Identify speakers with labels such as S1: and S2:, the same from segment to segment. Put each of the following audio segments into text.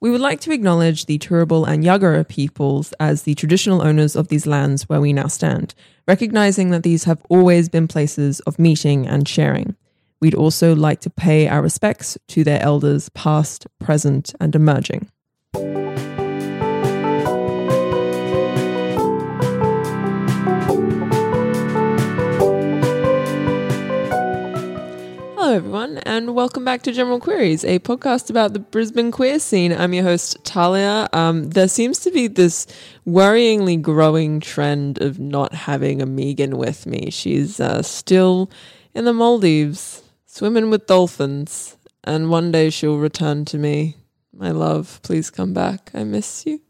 S1: We would like to acknowledge the Turrbal and Yagara peoples as the traditional owners of these lands where we now stand, recognizing that these have always been places of meeting and sharing. We'd also like to pay our respects to their elders, past, present, and emerging. Hello, everyone, and welcome back to General Queries, a podcast about the Brisbane queer scene. I'm your host, Talia. Um, there seems to be this worryingly growing trend of not having a Megan with me. She's uh, still in the Maldives, swimming with dolphins, and one day she'll return to me. My love, please come back. I miss you.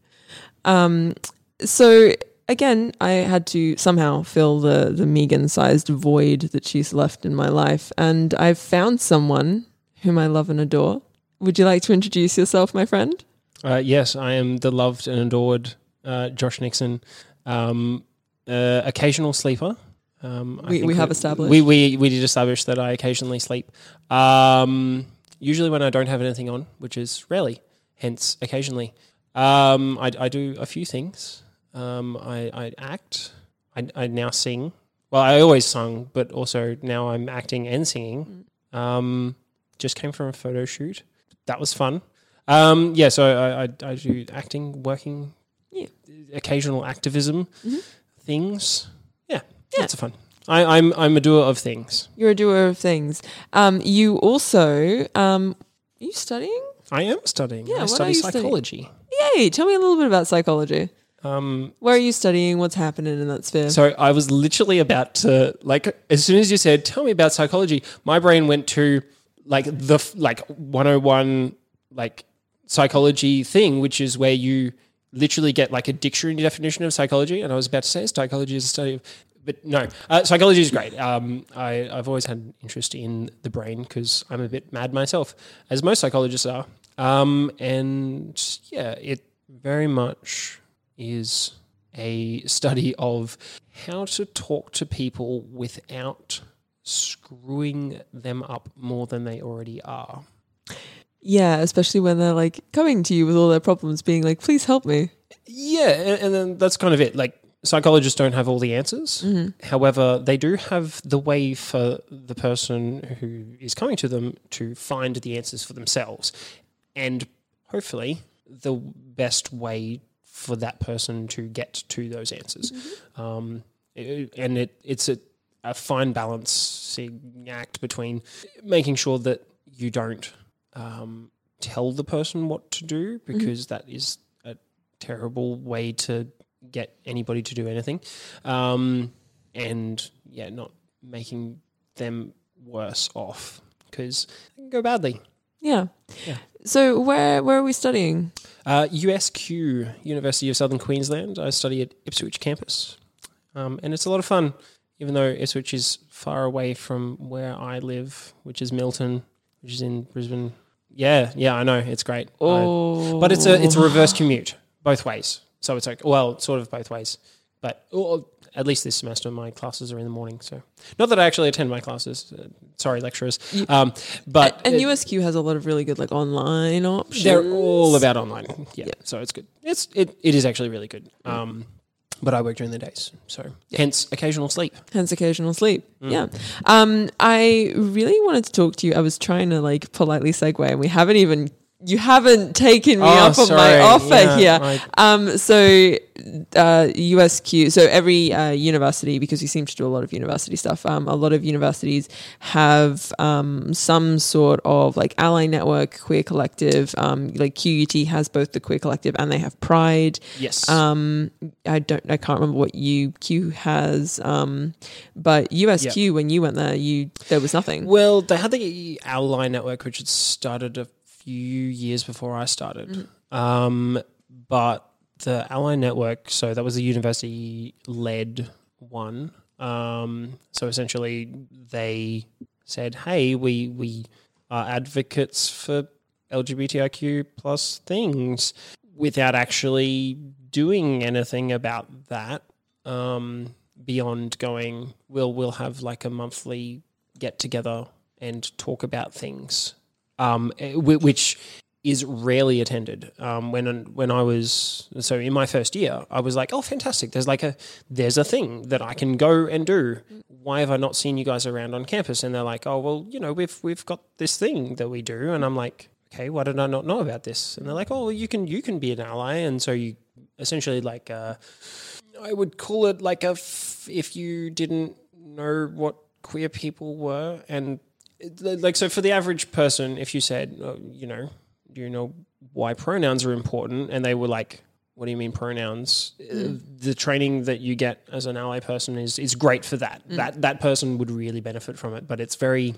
S1: Um, so again, I had to somehow fill the the Megan sized void that she's left in my life, and I've found someone whom I love and adore. Would you like to introduce yourself, my friend?
S2: Uh, yes, I am the loved and adored uh, Josh Nixon, um, uh, occasional sleeper. Um, I
S1: We-
S2: think
S1: we have established.
S2: We, we we did establish that I occasionally sleep. Um, usually when I don't have anything on, which is rarely. Hence, occasionally. Um, I, I do a few things. Um, I, I act. I, I now sing. Well, I always sung, but also now I'm acting and singing. Um, just came from a photo shoot. That was fun. Um, yeah, so I, I, I do acting, working,
S1: Yeah.
S2: occasional activism
S1: Mhm.
S2: things. Yeah,
S1: Yeah.
S2: lots of fun. I, I'm I'm a doer of things.
S1: You're a doer of things. Um, you also um, are you studying?
S2: I am studying.
S1: Yeah,
S2: I
S1: what
S2: study
S1: you studying?
S2: psychology.
S1: Yay! Tell me a little bit about psychology.
S2: Um,
S1: Where are you studying? What's happening in that sphere?
S2: so I was literally about to like as soon as you said, "Tell me about psychology," my brain went to like the like 101 like psychology thing, which is where you literally get like a dictionary definition of psychology. And I was about to say psychology is a study of, but no, uh, psychology is great. Um, I, I've always had an interest in the brain because I'm a bit mad myself, as most psychologists are. Um, and yeah, it very much is a study of how to talk to people without screwing them up more than they already are.
S1: yeah, especially when they're like coming to you with all their problems, being like, "Please help me."
S2: Yeah, and, and then that's kind of it. Like psychologists don't have all the answers. Mm-hmm. However, they do have the way for the person who is coming to them to find the answers for themselves, and hopefully the best way for that person to get to those answers. Um, it- and it, it's a, a fine balancing act between making sure that you don't um, tell the person what to do because that is a terrible way to get anybody to do anything, um, and yeah, not making them worse off because it can go badly.
S1: Yeah.
S2: Yeah.
S1: So where where are we studying?
S2: Uh, USQ, University of Southern Queensland. I study at Ipswich campus, um, and it's a lot of fun. Even though Ipswich is far away from where I live, which is Milton, which is in Brisbane. Yeah, yeah, I know it's great. I-
S1: Oh,
S2: but it's a it's a reverse commute both ways, so it's like well, sort of both ways. But or at least this semester, my classes are in the morning. So not that I actually attend my classes. Uh, sorry, lecturers. Um, but
S1: and
S2: it-
S1: USQ has a lot of really good like online options.
S2: they're all about online. Yeah, so it's good. It's it, it is actually really good. Um, but I work during the days, so hence occasional sleep.
S1: hence occasional sleep.
S2: Mm.
S1: Yeah. Um, I really wanted to talk to you. I was trying to like politely segue, and we haven't even you haven't taken me
S2: Oh,
S1: up on
S2: sorry.
S1: my offer
S2: Yeah,
S1: here. um, so uh, USQ, so every uh, university, because we seem to do a lot of university stuff, um, a lot of universities have um, some sort of like ally network, queer collective. Um, like QUT has both the queer collective and they have Pride.
S2: Yes.
S1: Um, I don't, I can't remember what UQ has, um, but USQ when you went there, you there was nothing.
S2: Well, they had the Ally Network, which had started a few years before I started. Um, but the Ally Network, so that was the university led one. Um, so essentially, they said, "Hey, we we are advocates for LGBTIQ plus things," without actually doing anything about that. Um, beyond going, we'll we'll have like a monthly get together and talk about things, um, eh, which is rarely attended. Um, when when I was so in my first year, I was like, oh, fantastic! There's like a there's a thing that I can go and do. Why have I not seen you guys around on campus? And they're like, oh, well, you know, we've we've got this thing that we do, and I'm like, okay, why did I not know about this? And they're like, oh, you can you can be an ally, and so you essentially like. Uh, I would call it like a f- if you didn't know what queer people were, and like so for the average person, if you said, oh, you know, do you know why pronouns are important, and they were like, what do you mean pronouns? Uh, The training that you get as an ally person is is great for that. That that person would really benefit from it, but it's very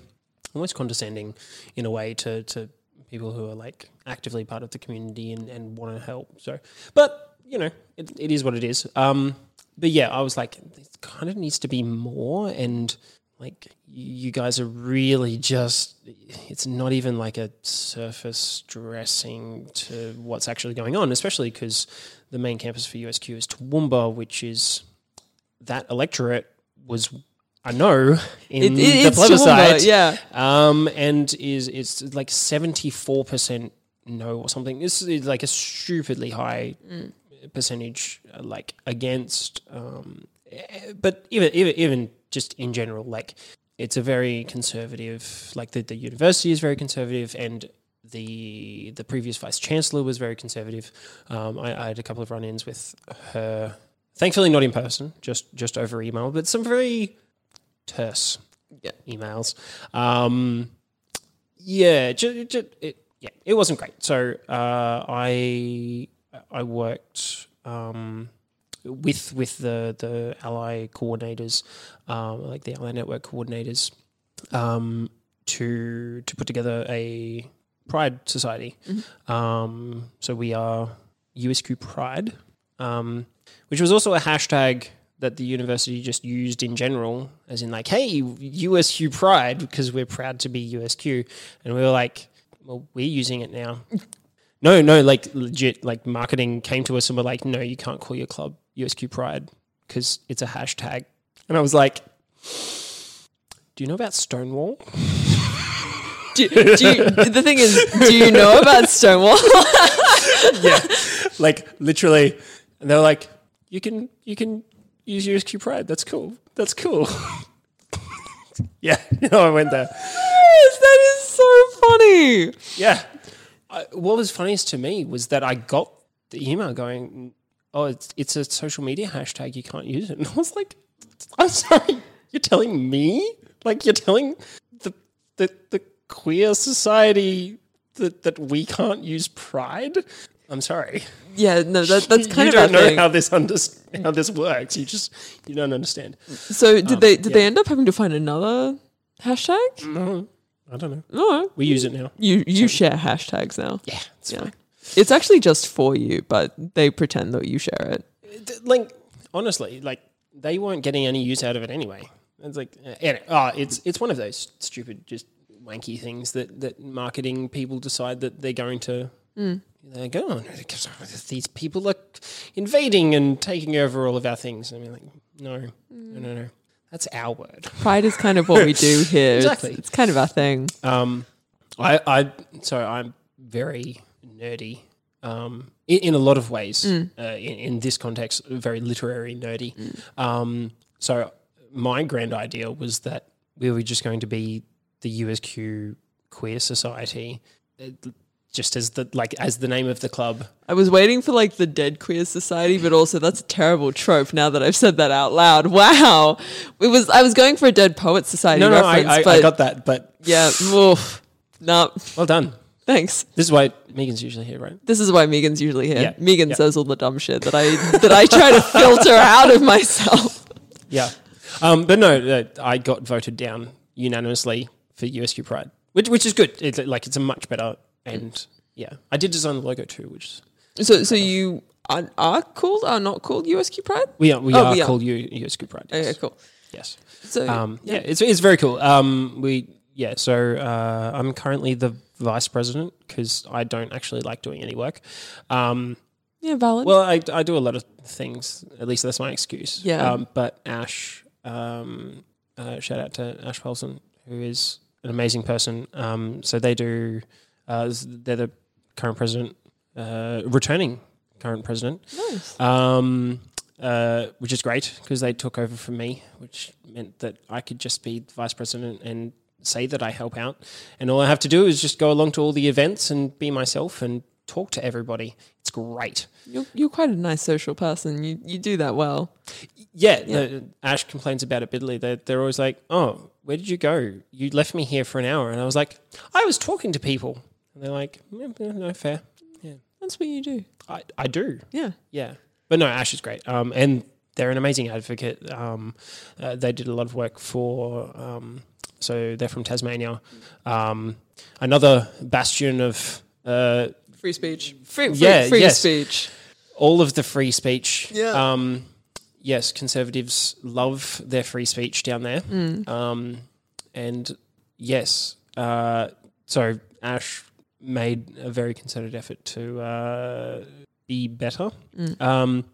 S2: almost condescending in a way to to people who are like actively part of the community and, and want to help. So, but you know, it, it is what it is. Um, but yeah, I was like, it kind of needs to be more, and like you guys are really just. It's not even like a surface dressing to what's actually going on, especially because the main campus for USQ is Toowoomba, which is that electorate was. I know in
S1: It- it-
S2: the plebiscite,
S1: Toowoomba, yeah.
S2: um, and is it's like seventy four percent no or something. This is like a stupidly high percentage, uh, like against. Um, eh, but even even even just in general, like it's a very conservative. Like the, the university is very conservative, and the the previous vice chancellor was very conservative. Um, I, I had a couple of run-ins with her. Thankfully, not in person, just just over email, but some very terse
S1: Yeah.
S2: emails. Um, yeah, ju- ju- it, yeah, it wasn't great. So uh, I I worked um, with with the the ally coordinators, um, like the ally network coordinators, um, to to put together a pride society. Um, so we are USQ Pride, um, which was also a hashtag that the university just used in general, as in like, hey, USQ Pride, because we're proud to be USQ. And we were like, well, we're using it now. no, no, like legit, like marketing came to us and we're like, no, you can't call your club USQ Pride because it's a hashtag. And I was like, do you know about Stonewall?
S1: Do, do you, the thing is, do you know about Stonewall?
S2: yeah, like literally. And they're like, you can you can use USQ Pride. That's cool. That's cool. yeah, know, I went there.
S1: yes, that is so funny.
S2: Yeah. I, what was funniest to me was that I got the email going, "Oh, it's it's a social media hashtag. You can't use it." And I was like, "I'm sorry, you're telling me? Like you're telling the the the queer society that that we can't use Pride?" I'm sorry.
S1: Yeah, no, that, that's kind
S2: you
S1: of
S2: You
S1: don't
S2: know
S1: thing.
S2: how this under, how this works. You just you don't understand.
S1: so did um, they did
S2: yeah.
S1: they end up having to find another hashtag?
S2: No, I don't know.
S1: No,
S2: We use it now.
S1: you you share hashtags now.
S2: Yeah, it's
S1: Yeah.
S2: fine.
S1: It's actually just for you, but they pretend that you share it.
S2: Like honestly, like they weren't getting any use out of it anyway. It's like, uh, anyway, oh, it's it's one of those stupid, just wanky things that that marketing people decide that they're going to. They go on. These people are invading and taking over all of our things. I mean, like, no, no, no, no. That's our word.
S1: Pride is kind of what we do here. It's-
S2: Exactly.
S1: It's, kind of our thing.
S2: Um, I, I, so I'm very nerdy. Um, in, in a lot of ways, uh, in, in this context, very literary nerdy. Um, so my grand idea was that we were just going to be the USQ queer society. Uh, just as the like as the name of the club.
S1: I was waiting for like the Dead Queer Society, but also that's a terrible trope. Now that I've said that out loud, wow, it was. I was going for a Dead Poets Society
S2: No, no, I, I, I got that, but
S1: yeah, oof, no,
S2: well done.
S1: thanks.
S2: This is why Megan's usually here, right?
S1: This is why Megan's usually here.
S2: Yeah,
S1: Megan
S2: yeah.
S1: says all the dumb shit that I that I try to filter out of myself.
S2: Yeah. Um, but no, uh, I got voted down unanimously for USQ Pride, which which is good. It's like it's a much better and yeah, I did design the logo too, which is,
S1: So, so you are, are called, are not called USQ Pride?
S2: we are we
S1: Oh,
S2: are
S1: we are.
S2: called U, USQ Pride. Yes.
S1: Okay, cool.
S2: yes.
S1: So,
S2: Um, yeah. it's it's very cool. Um, we yeah. So uh, I'm currently the vice president because I don't actually like doing any work. Um,
S1: yeah, valid.
S2: Well, I, I do a lot of things. At least that's my excuse.
S1: Yeah.
S2: Um, but Ash, um, uh, shout out to Ash Paulson, who is an amazing person. Um, so they do. Uh, they're the current president, uh, returning current president.
S1: nice.
S2: Um, uh, which is great because they took over from me, which meant that I could just be vice president and say that I help out, and all I have to do is just go along to all the events and be myself and talk to everybody. It's great.
S1: You're, you're quite a nice social person. You you do that well.
S2: Yeah,
S1: Yeah.
S2: Ash complains about it bitterly. They're, they're always like, "Oh, where did you go? You left me here for an hour." And I was like, "I was talking to people." And they're like, "Yeah, yeah, "No, fair. Yeah,
S1: That's what you do.
S2: I, I do.
S1: Yeah.
S2: Yeah, but no, Ash is great. Um, and they're an amazing advocate. Um, uh, they did a lot of work for. Um, so they're from Tasmania. Um, another bastion of uh,
S1: Free speech. Free, free,
S2: Yeah,
S1: free
S2: yes.
S1: speech.
S2: all of the free speech.
S1: Yeah.
S2: Um, yes, conservatives love their free speech down there.
S1: Mm.
S2: Um, and yes, uh, so Ash made a very concerted effort to uh, be better.
S1: Mm.
S2: Um,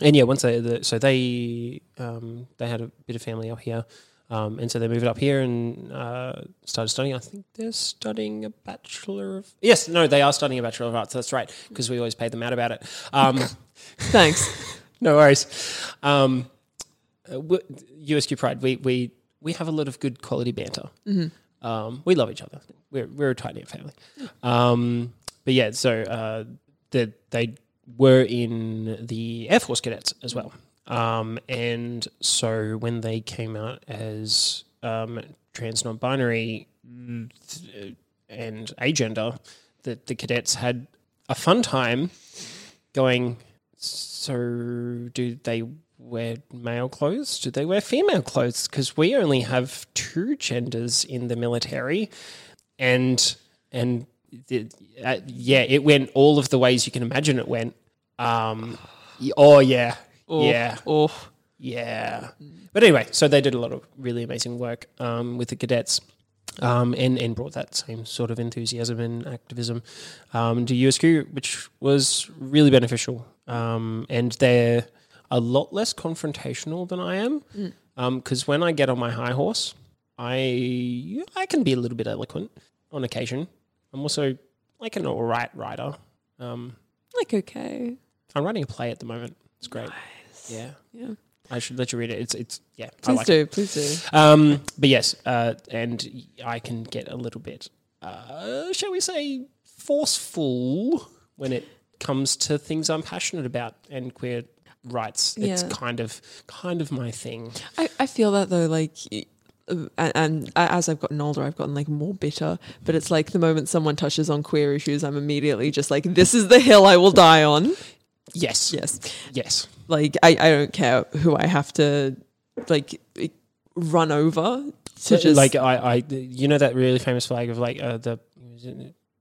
S2: and yeah, once they the, so they um, they had a bit of family up here. Um, and so they moved up here and uh, started studying. I think they're studying a bachelor of yes, no, they are studying a bachelor of arts. That's right, because we always pay them out about it. Um,
S1: Thanks.
S2: no worries. Um, uh, USQ Pride, we, we we have a lot of good quality banter. Um, we love each other. We're we're a tight knit family. Um, but yeah, so uh, the, they were in the Air Force cadets as well. Um, and so when they came out as um, trans non-binary th- and agender, the, the cadets had a fun time going. So, do they wear male clothes? Do they wear female clothes? Because we only have two genders in the military, and and the, uh, yeah, it went all of the ways you can imagine it went. Um, oh yeah, Yeah,
S1: Oh.
S2: yeah. But anyway, so they did a lot of really amazing work um, with the cadets. Um, and, and brought that same sort of enthusiasm and activism um, to USQ, which was really beneficial. Um, and they're a lot less confrontational than I am. Because when I get on my high horse, I I can be a little bit eloquent on occasion. I'm also like an all right writer. Um,
S1: Like, okay.
S2: I'm writing a play at the moment. It's great. Yeah,
S1: Yeah.
S2: I should let you read it. It's it's yeah. I
S1: Please
S2: like
S1: do.
S2: it.
S1: Please do.
S2: Um, but yes, uh, and I can get a little bit, uh, shall we say, forceful when it comes to things I'm passionate about and queer rights. It's kind of kind of my thing.
S1: I, I feel that though, like, uh, and, and as I've gotten older, I've gotten like more bitter. But it's like the moment someone touches on queer issues, I'm immediately just like, this is the hill I will die on.
S2: Yes,
S1: Yes.
S2: yes,
S1: Like, I, I don't care who I have to like run over to just
S2: like I, I, you know that really famous flag of like uh, the.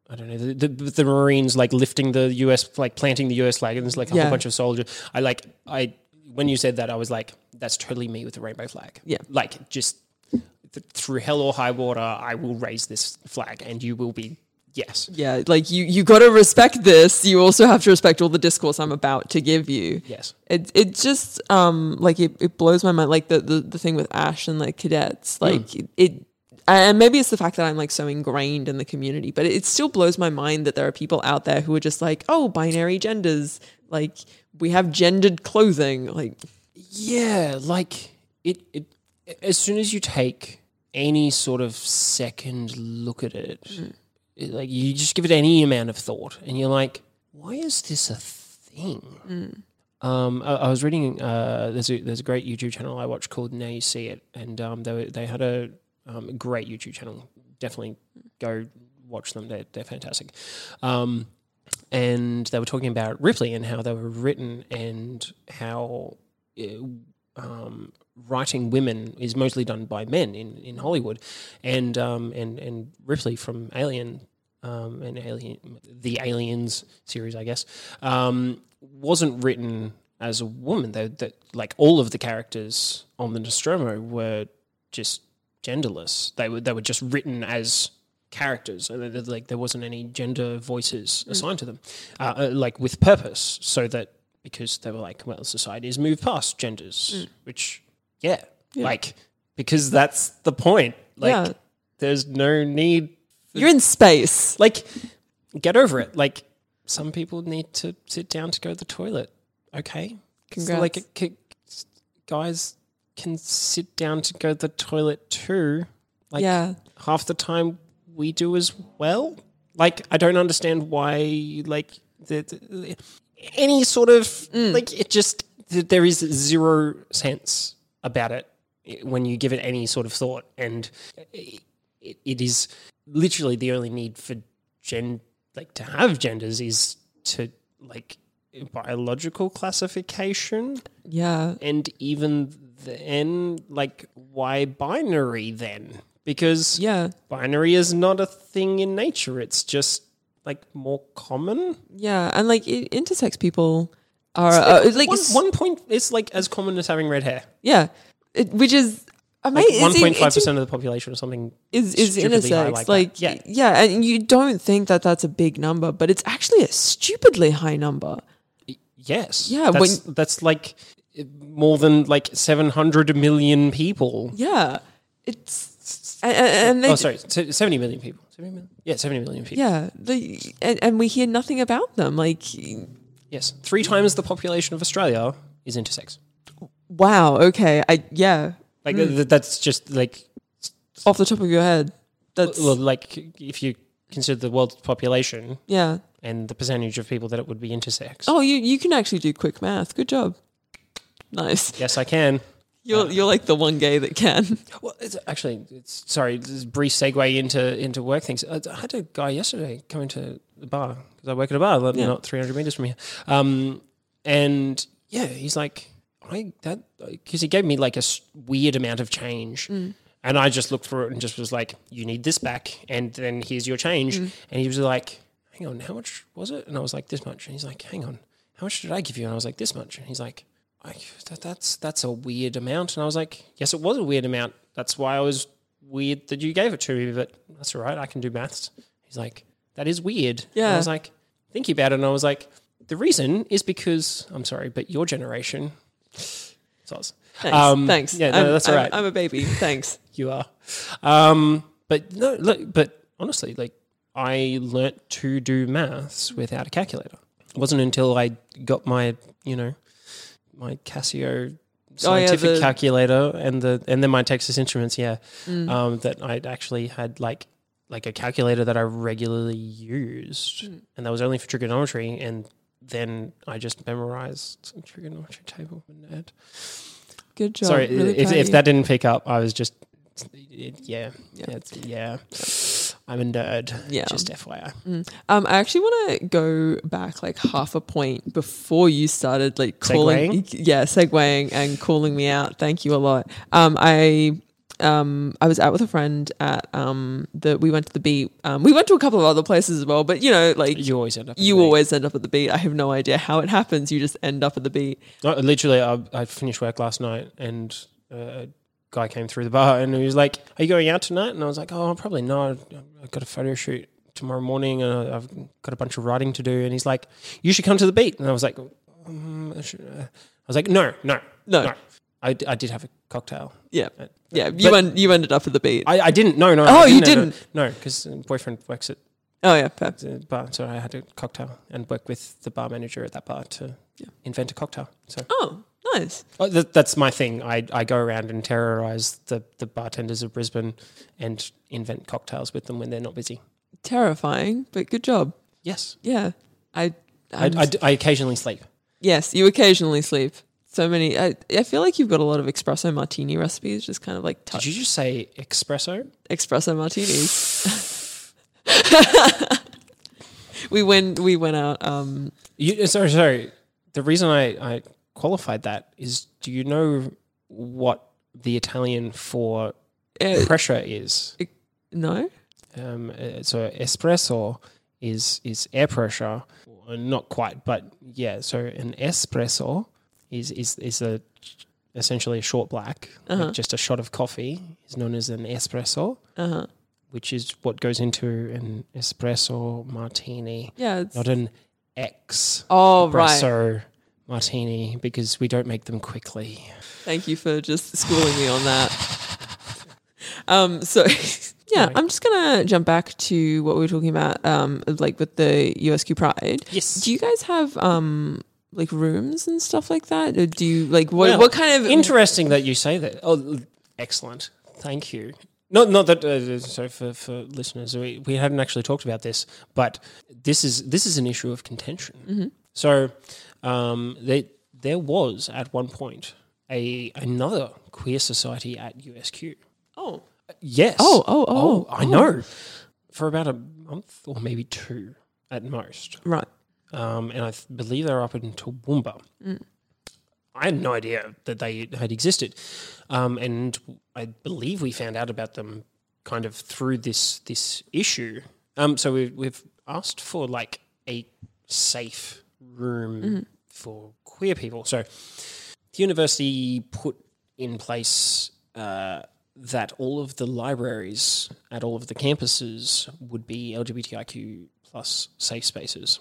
S2: I don't know the, the the Marines like lifting the U.S. like planting the U.S. flag and there's like a
S1: Yeah.
S2: whole bunch of soldiers. I like I when you said that I was like that's totally me with the rainbow flag.
S1: Yeah.
S2: like just th- through hell or high water, I will raise this flag and you will be yes,
S1: yeah, like you you got to respect this. You also have to respect all the discourse I'm about to give you.
S2: yes,
S1: It it just um like it, it blows my mind like the, the the thing with Ash and like cadets like it, it and maybe it's the fact that I'm like so ingrained in the community but it still blows my mind that there are people out there who are just like oh binary genders like we have gendered clothing like
S2: yeah. Like it, it as soon as you take any sort of second look at it, like you just give it any amount of thought, and you're like, why is this a thing? Um, I, I was reading. Uh, there's a there's a great YouTube channel I watch called Now You See It, and um, they were, they had a um, great YouTube channel. Definitely go watch them. They're they're fantastic. Um, and they were talking about Ripley and how they were written and how um, writing women is mostly done by men in, in Hollywood, and um, and and Ripley from Alien um, and Alien, the Aliens series, I guess, um, wasn't written as a woman. They, that like all of the characters on the Nostromo were just genderless. They were they were just written as characters. Like there wasn't any gender voices assigned to them, uh, uh, like with purpose, so that because they were like, well, society has moved past genders, mm. which yeah, like because that's the point. Like
S1: Yeah.
S2: there's no need
S1: You're in space.
S2: like, get over it. Like, some people need to sit down to go to the toilet. Okay. So, like,
S1: Congrats.
S2: c- guys can sit down to go to the toilet too. Like,
S1: yeah.
S2: half the time we do as well. Like, I don't understand why, like, the, the- any sort of,
S1: Mm.
S2: like, it just, there is zero sense about it when you give it any sort of thought. And it, it is literally the only need for gen, like, to have genders is to, like, biological classification
S1: Yeah.
S2: and even then like why binary then because
S1: Yeah.
S2: binary is not a thing in nature it's just like more common
S1: Yeah. And like i- intersex people are uh, like
S2: one, one point it's like as common as having red hair
S1: yeah, it, which is
S2: like
S1: amazing.
S2: 1.5% of the population or something
S1: is is intersex.
S2: like
S1: Like.
S2: Yeah.
S1: yeah, and you don't think that that's a big number, but it's actually a stupidly high number.
S2: yes
S1: Yeah,
S2: that's, that's like more than like 700 million people
S1: Yeah, it's and, and they,
S2: oh sorry 70 million people 70 million? yeah 70 million people
S1: yeah, the and, and we hear nothing about them. Like,
S2: yes three times the population of australia is intersex
S1: wow, okay, I yeah,
S2: like hmm. th- that's just like
S1: off the top of your head, that's
S2: well, like if you consider the world's population
S1: yeah.
S2: and the percentage of people that it would be intersex.
S1: Oh, you you can actually do quick math. Good job. Nice.
S2: Yes, I can.
S1: You're uh, you're like the one gay that can.
S2: Well, it's actually, it's, sorry, this is a brief segue into into work things. I had a guy yesterday coming to the bar because I work at a bar,
S1: Yeah.
S2: not 300 meters from here. Um, and yeah, he's like, I that because he gave me like a weird amount of change. Mm. And I just looked through it and just was like, "You need this back, and then here's your change." Mm. And he was like, "Hang on, how much was it?" And I was like, "This much." And he's like, "Hang on, how much did I give you?" And I was like, "This much." And he's like, I, that, "That's that's a weird amount." And I was like, "Yes, it was a weird amount. That's why I was weird that you gave it to me, but that's all right. I can do maths." He's like, "That is weird." And
S1: Yeah.
S2: I was like, thinking about it, and I was like, "The reason is because I'm sorry, but your generation."
S1: Thanks.
S2: Um,
S1: Thanks.
S2: yeah, no, that's all
S1: I'm- I'm a baby. Thanks.
S2: You are. Um, but no, look, but honestly, like I learnt to do maths without a calculator. It wasn't until I got my, you know, my Casio
S1: Oh, yeah,
S2: scientific
S1: the-
S2: calculator and the and then my Texas Instruments, yeah,
S1: Mm.
S2: um, that I actually had like like a calculator that I regularly used,
S1: Mm.
S2: and that was only for trigonometry. And then I just memorized trigonometry table. Nerd.
S1: Good job.
S2: Sorry,
S1: Really
S2: if, if that didn't pick up, I was just, it, yeah,
S1: Yeah.
S2: yeah. I'm a nerd.
S1: Yeah.
S2: just FYI.
S1: Um, I actually want to go back like half a point before you started like calling, yeah, segueing and calling me out. Thank you a lot. Um, I um, I was out with a friend at um the we went to the beat. Um, we went to a couple of other places as well, but you know, like
S2: You always end up.
S1: you always end up at the beat. I have no idea how it happens. You just end up at the beat.
S2: No, literally, I, I finished work last night, and uh, guy came through the bar, and he was like, "Are you going out tonight?" And I was like, "Oh, probably not. I've got a photo shoot tomorrow morning, and I've got a bunch of writing to do." And he's like, "You should come to the beat." And I was like, um, I, should, uh, I was like, "No, no,
S1: No.
S2: I, I did have a cocktail.
S1: Yeah,
S2: Uh,
S1: yeah. You en- you ended up at the beat.
S2: I, I didn't. No, no.
S1: Oh,
S2: I
S1: you didn't?
S2: no, because boyfriend works at
S1: oh yeah, fair.
S2: the bar, so I had a cocktail and work with the bar manager at that bar to invent a cocktail. So
S1: Oh, nice.
S2: oh, that, that's my thing. I, I go around and terrorize the, the bartenders of Brisbane and invent cocktails with them when they're not busy.
S1: terrifying, but good job.
S2: Yes.
S1: Yeah, I.
S2: I, I, I occasionally sleep.
S1: yes, you occasionally sleep. So many. I, I feel like you've got a lot of espresso martini recipes, just kind of like touch
S2: Did you just say espresso?
S1: espresso martinis. we went. We went out. Um,
S2: You, sorry, sorry. The reason I, I qualified that is do you know what the Italian for
S1: eh,
S2: pressure is?
S1: no.
S2: Um, uh, so espresso is is air pressure, not quite, but yeah. So an espresso is is is a essentially a short black,
S1: Uh-huh.
S2: like just a shot of coffee is known as an espresso,
S1: Uh huh.
S2: which is what goes into an espresso martini,
S1: Yeah.
S2: Not an ex
S1: oh right.
S2: Martini because we don't make them quickly.
S1: Thank you for just schooling me on that. Um, so yeah. I'm just gonna jump back to what we were talking about, um, like with the USQ Pride.
S2: Yes.
S1: Do you guys have um like rooms and stuff like that? Or do you like what
S2: Well,
S1: what kind of
S2: Interesting that you say that. Oh, excellent. Thank you. Not not that. Uh, so for, for listeners, we, we hadn't actually talked about this, but this is this is an issue of contention. So um, they, there was at one point a another queer society at USQ.
S1: Oh.
S2: Yes.
S1: Oh, oh, oh,
S2: I
S1: oh.
S2: know. For about a month or maybe two at most
S1: Right.
S2: um, and I th- believe they were up in Toowoomba. I had no idea that they had existed, um, and I believe we found out about them kind of through this this issue. Um, so we, we've asked for like a safe room for queer people. So the university put in place uh, that all of the libraries at all of the campuses would be LGBTIQ plus safe spaces.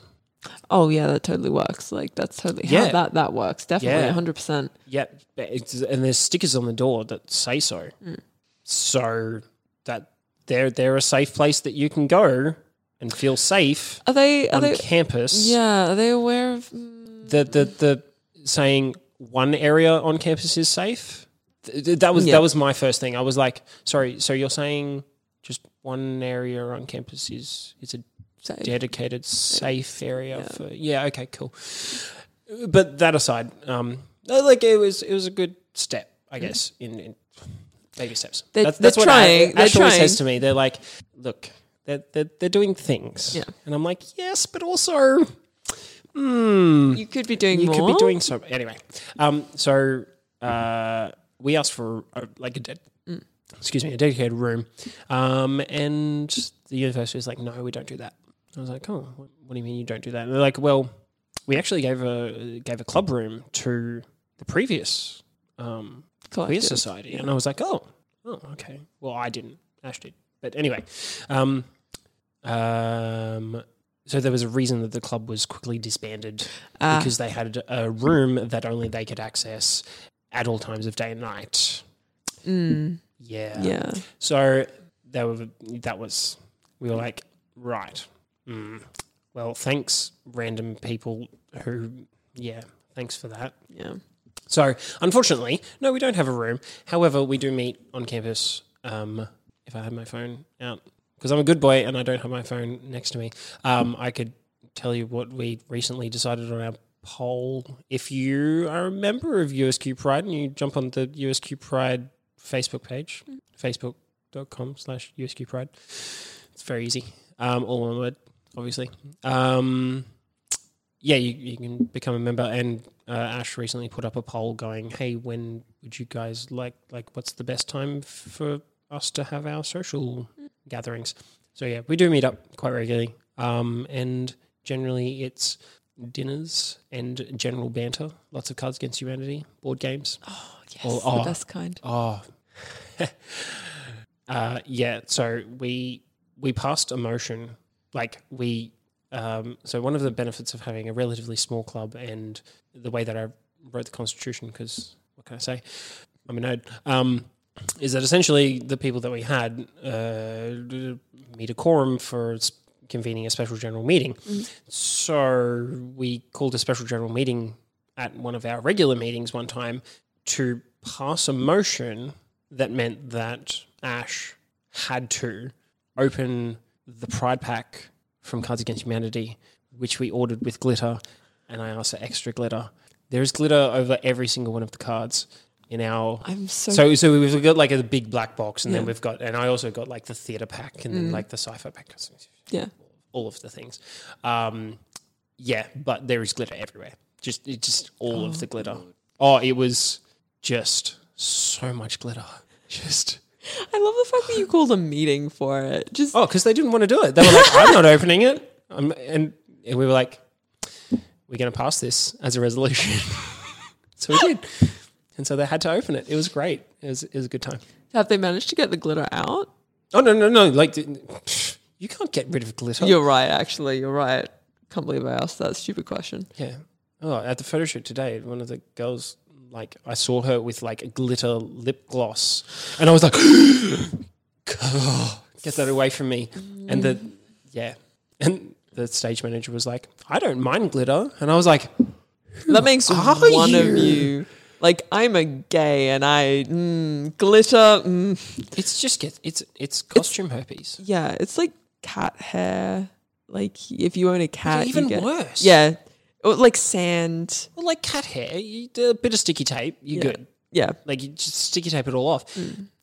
S1: Oh yeah, that totally works. Like that's totally
S2: Yeah.
S1: how that that works. Definitely,
S2: Yeah.
S1: hundred percent.
S2: Yeah, and there's stickers on the door that say so. So that they're they're a safe place that you can go and feel safe
S1: Are they? Are
S2: on
S1: they?
S2: campus.
S1: Yeah. Are they aware of? mm,
S2: The the the saying one area on campus is safe. th- th- That was
S1: Yeah.
S2: that was my first thing. I was like, sorry, so you're saying just one area on campus is is a
S1: safe?
S2: dedicated safe area
S1: Yeah.
S2: for yeah okay cool but that aside um like it was it was a good step i guess in, in baby steps
S1: They're-
S2: that's,
S1: they're
S2: that's what
S1: trying,
S2: Ash, Ash always
S1: trying.
S2: says to me they're like look they're, they're, they're doing things.
S1: Yeah.
S2: and i'm like yes but also hmm.
S1: You could be doing
S2: you
S1: more.
S2: could be doing so anyway. Um so uh we asked for uh, like a de-
S1: Mm.
S2: excuse me a dedicated room. Um and the university was like no we don't do that. I was like oh what, what do you mean you don't do that? And they're like well we actually gave a gave a club room to the previous um queer
S1: Collective.
S2: society. And i was like oh oh okay. Well i didn't. Ash did but anyway um um so there was a reason that the club was quickly disbanded
S1: Ah.
S2: because they had a room that only they could access at all times of day and night.
S1: Mm,
S2: Yeah.
S1: yeah.
S2: So that were that was we were like right. Mm. Well, thanks, random people who yeah, thanks for that.
S1: Yeah.
S2: So unfortunately, no, we don't have a room. However, we do meet on campus. Um, if I had my phone out, because I'm a good boy and I don't have my phone next to me, um, I could tell you what we recently decided on our poll. If you are a member of USQ Pride and you jump on the USQ Pride Facebook page, facebook.com slash USQ Pride, it's very easy. Um, all one word, obviously. Um, yeah, you, you can become a member. And uh, Ash recently put up a poll going, "Hey, when would you guys like like what's the best time for us to have our social gatherings?" So yeah, we do meet up quite regularly, um, and generally it's dinners and general banter. Lots of Cards Against Humanity, board games.
S1: Oh yes,
S2: Or-
S1: the
S2: oh.
S1: best kind.
S2: Oh, uh, yeah. So we we passed a motion, like we. Um, so one of the benefits of having a relatively small club and the way that I wrote the constitution, because what can I say? I'm a nerd. Um, is that essentially the people that we had uh, meet a quorum for convening a special general meeting. So we called a special general meeting at one of our regular meetings one time to pass a motion that meant that Ash had to open the Pride Pack from Cards Against Humanity, which we ordered with glitter, and I asked for extra glitter. There is glitter over every single one of the cards in our.
S1: I'm so,
S2: So, so we've got like a big black box, and then we've got, and I also got like the theater pack, and then like the sci-fi pack,
S1: yeah.
S2: all of the things. Um, yeah, but there is glitter everywhere. Just, it just all of the glitter. Oh, it was just so much glitter. Just
S1: I love the fact that you called a meeting for it. Just
S2: oh, because they didn't want to do it. They were like, "I'm not opening it," um, and, and we were like, "We're going to pass this as a resolution." so we did, and so they had to open it. It was great. It was, it was a good time.
S1: have they managed to get the glitter out?
S2: Oh no, no, no! Like you can't get rid of glitter.
S1: You're right. Actually, you're right. Can't believe I asked that stupid question.
S2: Yeah. Oh, at the photo shoot today, one of the girls, like, I saw her with like a glitter lip gloss, and I was like, "Get that away from me!" And the, yeah, and the stage manager was like, "I don't mind glitter," and I was like,
S1: That makes one of
S2: you?
S1: Like I'm a gay and I mm, glitter. Mm,
S2: "It's just get it's it's costume herpes."
S1: yeah, it's like cat hair. Like if you own a cat,
S2: even
S1: get-
S2: worse.
S1: Yeah, or like sand.
S2: Well, like cat hair, you do a bit of sticky tape, you're
S1: Yeah.
S2: good.
S1: Yeah,
S2: Like you just sticky tape it all off,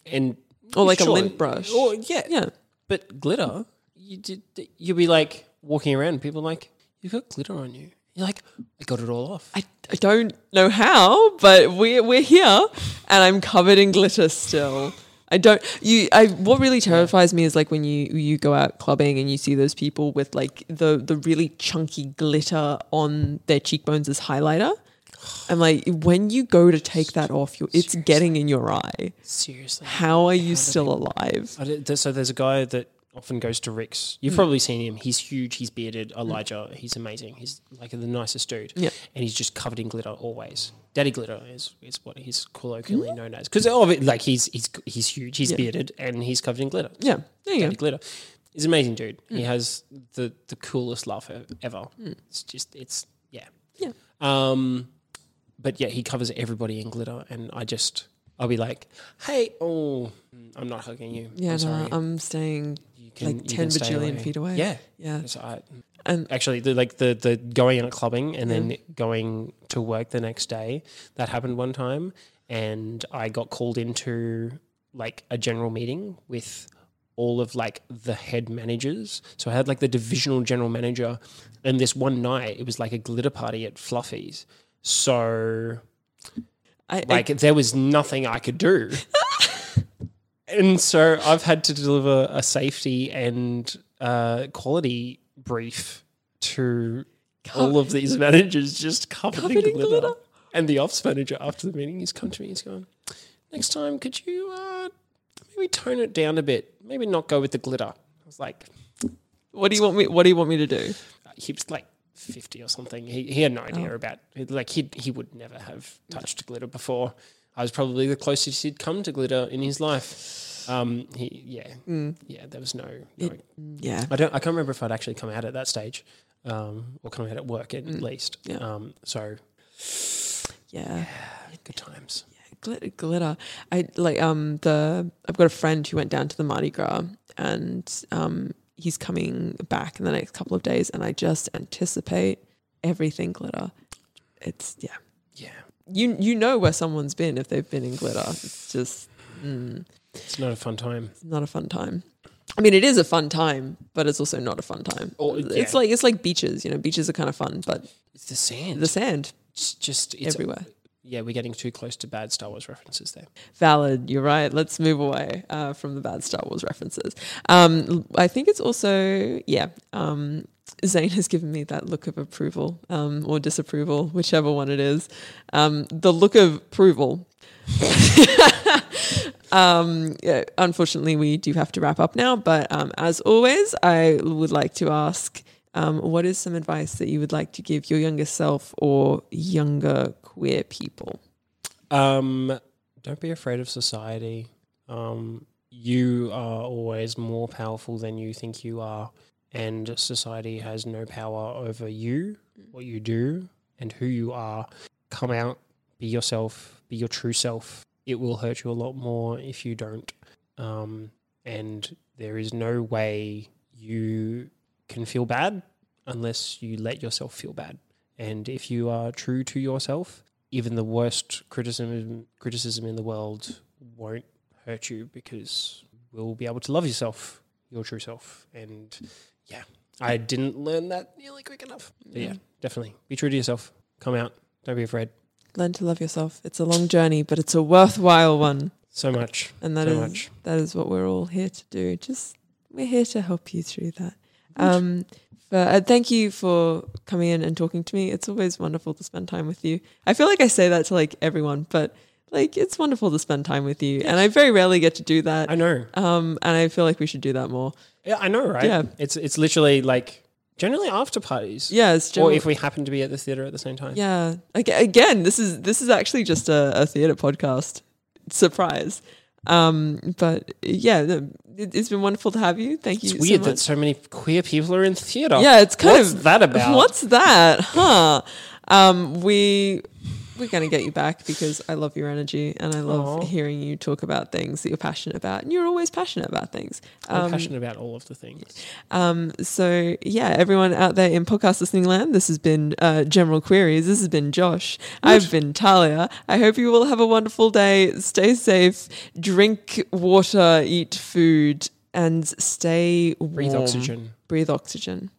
S2: and
S1: or like a lint brush.
S2: Or yeah,
S1: yeah,
S2: But glitter, you did. You'll be like walking around, people are like, "You've got glitter on you." You're like, "I got it all off."
S1: I, I don't know how, but we're we're here, and I'm covered in glitter still. I don't. You. I. What really terrifies me is like when you you go out clubbing and you see those people with like the the really chunky glitter on their cheekbones as highlighter. I'm like, when you go to take that off, you it's getting in your eye.
S2: Seriously.
S1: How are you still alive?
S2: So there's a guy that often goes to Ric's. You've mm. probably seen him. He's huge. He's bearded. Elijah. He's amazing. He's like the nicest dude.
S1: Yeah.
S2: And he's just covered in glitter always. Daddy glitter is, is what he's colloquially known as. Because of it, like he's he's he's huge. He's
S1: Yeah.
S2: bearded and he's covered in glitter.
S1: Yeah, there you
S2: Daddy
S1: go.
S2: glitter. He's an amazing dude. He mm. has the the coolest laugh ever. Mm. It's just it's yeah.
S1: Yeah.
S2: Um, but yeah, he covers everybody in glitter, and I just I'll be like, hey, oh, I'm not hugging you.
S1: Yeah,
S2: I'm sorry.
S1: no, I'm staying
S2: you
S1: like
S2: you
S1: 10
S2: stay
S1: bajillion feet away.
S2: Yeah.
S1: Yeah,
S2: So I,
S1: and
S2: actually, the, like the the going out clubbing and then going to work the next day, that happened one time, and I got called into like a general meeting with all of like the head managers. So I had like the divisional general manager, and this one night it was like a glitter party at Fluffy's. So
S1: I, I
S2: like there was nothing I could do. and so I've had to deliver a safety and uh, quality brief to all of these managers just covered,
S1: Covered
S2: in glitter.
S1: glitter.
S2: And the ops manager after the meeting, he's come to me, he's going, next time, could you uh, maybe tone it down a bit? Maybe not go with the glitter. I was like,
S1: what do you want me? What do you want me to do?
S2: he was like 50 or something. He, he had no
S1: Oh.
S2: idea about like he he would never have touched glitter before. I was probably the closest he'd come to glitter in his life. Um, he yeah yeah there was no, no
S1: Yeah,
S2: I don't I can't remember if I'd actually come out at that stage um, or come out at work at least.
S1: Yeah.
S2: Um, so
S1: yeah.
S2: good times.
S1: Yeah glitter glitter i like um the i've got a friend who went down to the mardi gras and um he's coming back in the next couple of days and i just anticipate everything glitter it's yeah
S2: Yeah,
S1: you you know where someone's been if they've been in glitter it's just mm,
S2: it's not a fun time.
S1: it's not a fun time I mean, it is a fun time, but it's also not a fun time.
S2: Oh,
S1: It's like it's like beaches. You know, beaches are kind of fun, but
S2: It's the sand.
S1: the sand
S2: it's just it's
S1: everywhere.
S2: Yeah, we're getting too close to bad Star Wars references there.
S1: Valid. You're right. Let's move away uh, from the bad Star Wars references. Um, I think it's also yeah. Um, Zane has given me that look of approval um, or disapproval, whichever one it is. Um, the look of approval. um, yeah, unfortunately, we do have to wrap up now. But um, as always, I would like to ask. Um, what is some advice that you would like to give your younger self or younger queer people?
S2: Um, don't be afraid of society. You are always more powerful than you think you are, and society has no power over you, what you do, and who you are. Come out, be yourself, be your true self. It will hurt you a lot more if you don't. Um, and there is no way you can feel bad unless you let yourself feel bad. And if you are true to yourself, even the worst criticism criticism in the world won't hurt you because you will be able to love yourself, your true self. And yeah, I didn't learn that nearly quick enough. But yeah, definitely be true to yourself. Come out. Don't be afraid.
S1: Learn to love yourself. It's a long journey, but it's a worthwhile one.
S2: So much.
S1: And that
S2: so
S1: is
S2: much.
S1: that is what we're all here to do. Just we're here to help you through that. Um, but uh, thank you for coming in and talking to me. It's always wonderful to spend time with you. I feel like I say that to like everyone, but like it's wonderful to spend time with you, and I very rarely get to do that.
S2: I know.
S1: Um, and I feel like we should do that more.
S2: Yeah, I know, right?
S1: Yeah.
S2: It's it's literally like generally after parties.
S1: Yeah, it's
S2: Or if we happen to be at the theater at the same time.
S1: Yeah. Again, this is this is actually just a, a theater podcast. Surprise. Um, but yeah, the- it, it's been wonderful to have you. Thank you.
S2: It's weird
S1: so
S2: that so many queer people are in theater.
S1: Yeah, it's kind
S2: What's
S1: of
S2: that about?
S1: What's that? Huh? Um, we we're gonna get you back because I love your energy and I love
S2: Aw.
S1: hearing you talk about things that you're passionate about, and you're always passionate about things.
S2: I'm
S1: Um,
S2: passionate about all of the things.
S1: um, so yeah, everyone out there in podcast listening land, this has been uh, General Queries. This has been Josh. I've been Talia. I hope you all have a wonderful day. Stay safe. Drink water. Eat food. And stay warm.
S2: Breathe oxygen.
S1: Breathe oxygen.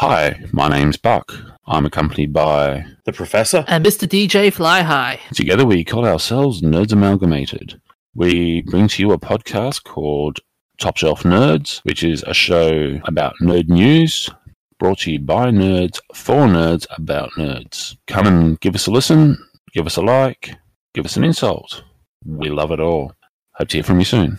S3: Hi, my name's Buck. I'm accompanied by.
S4: The professor?
S5: and Mr. DJ Fly High.
S3: Together we call ourselves Nerds Amalgamated. We bring to you a podcast called Top Shelf Nerds, which is a show about nerd news brought to you by nerds for nerds about nerds. Come and give us a listen, give us a like, give us an insult. We love it all. Hope to hear from you soon.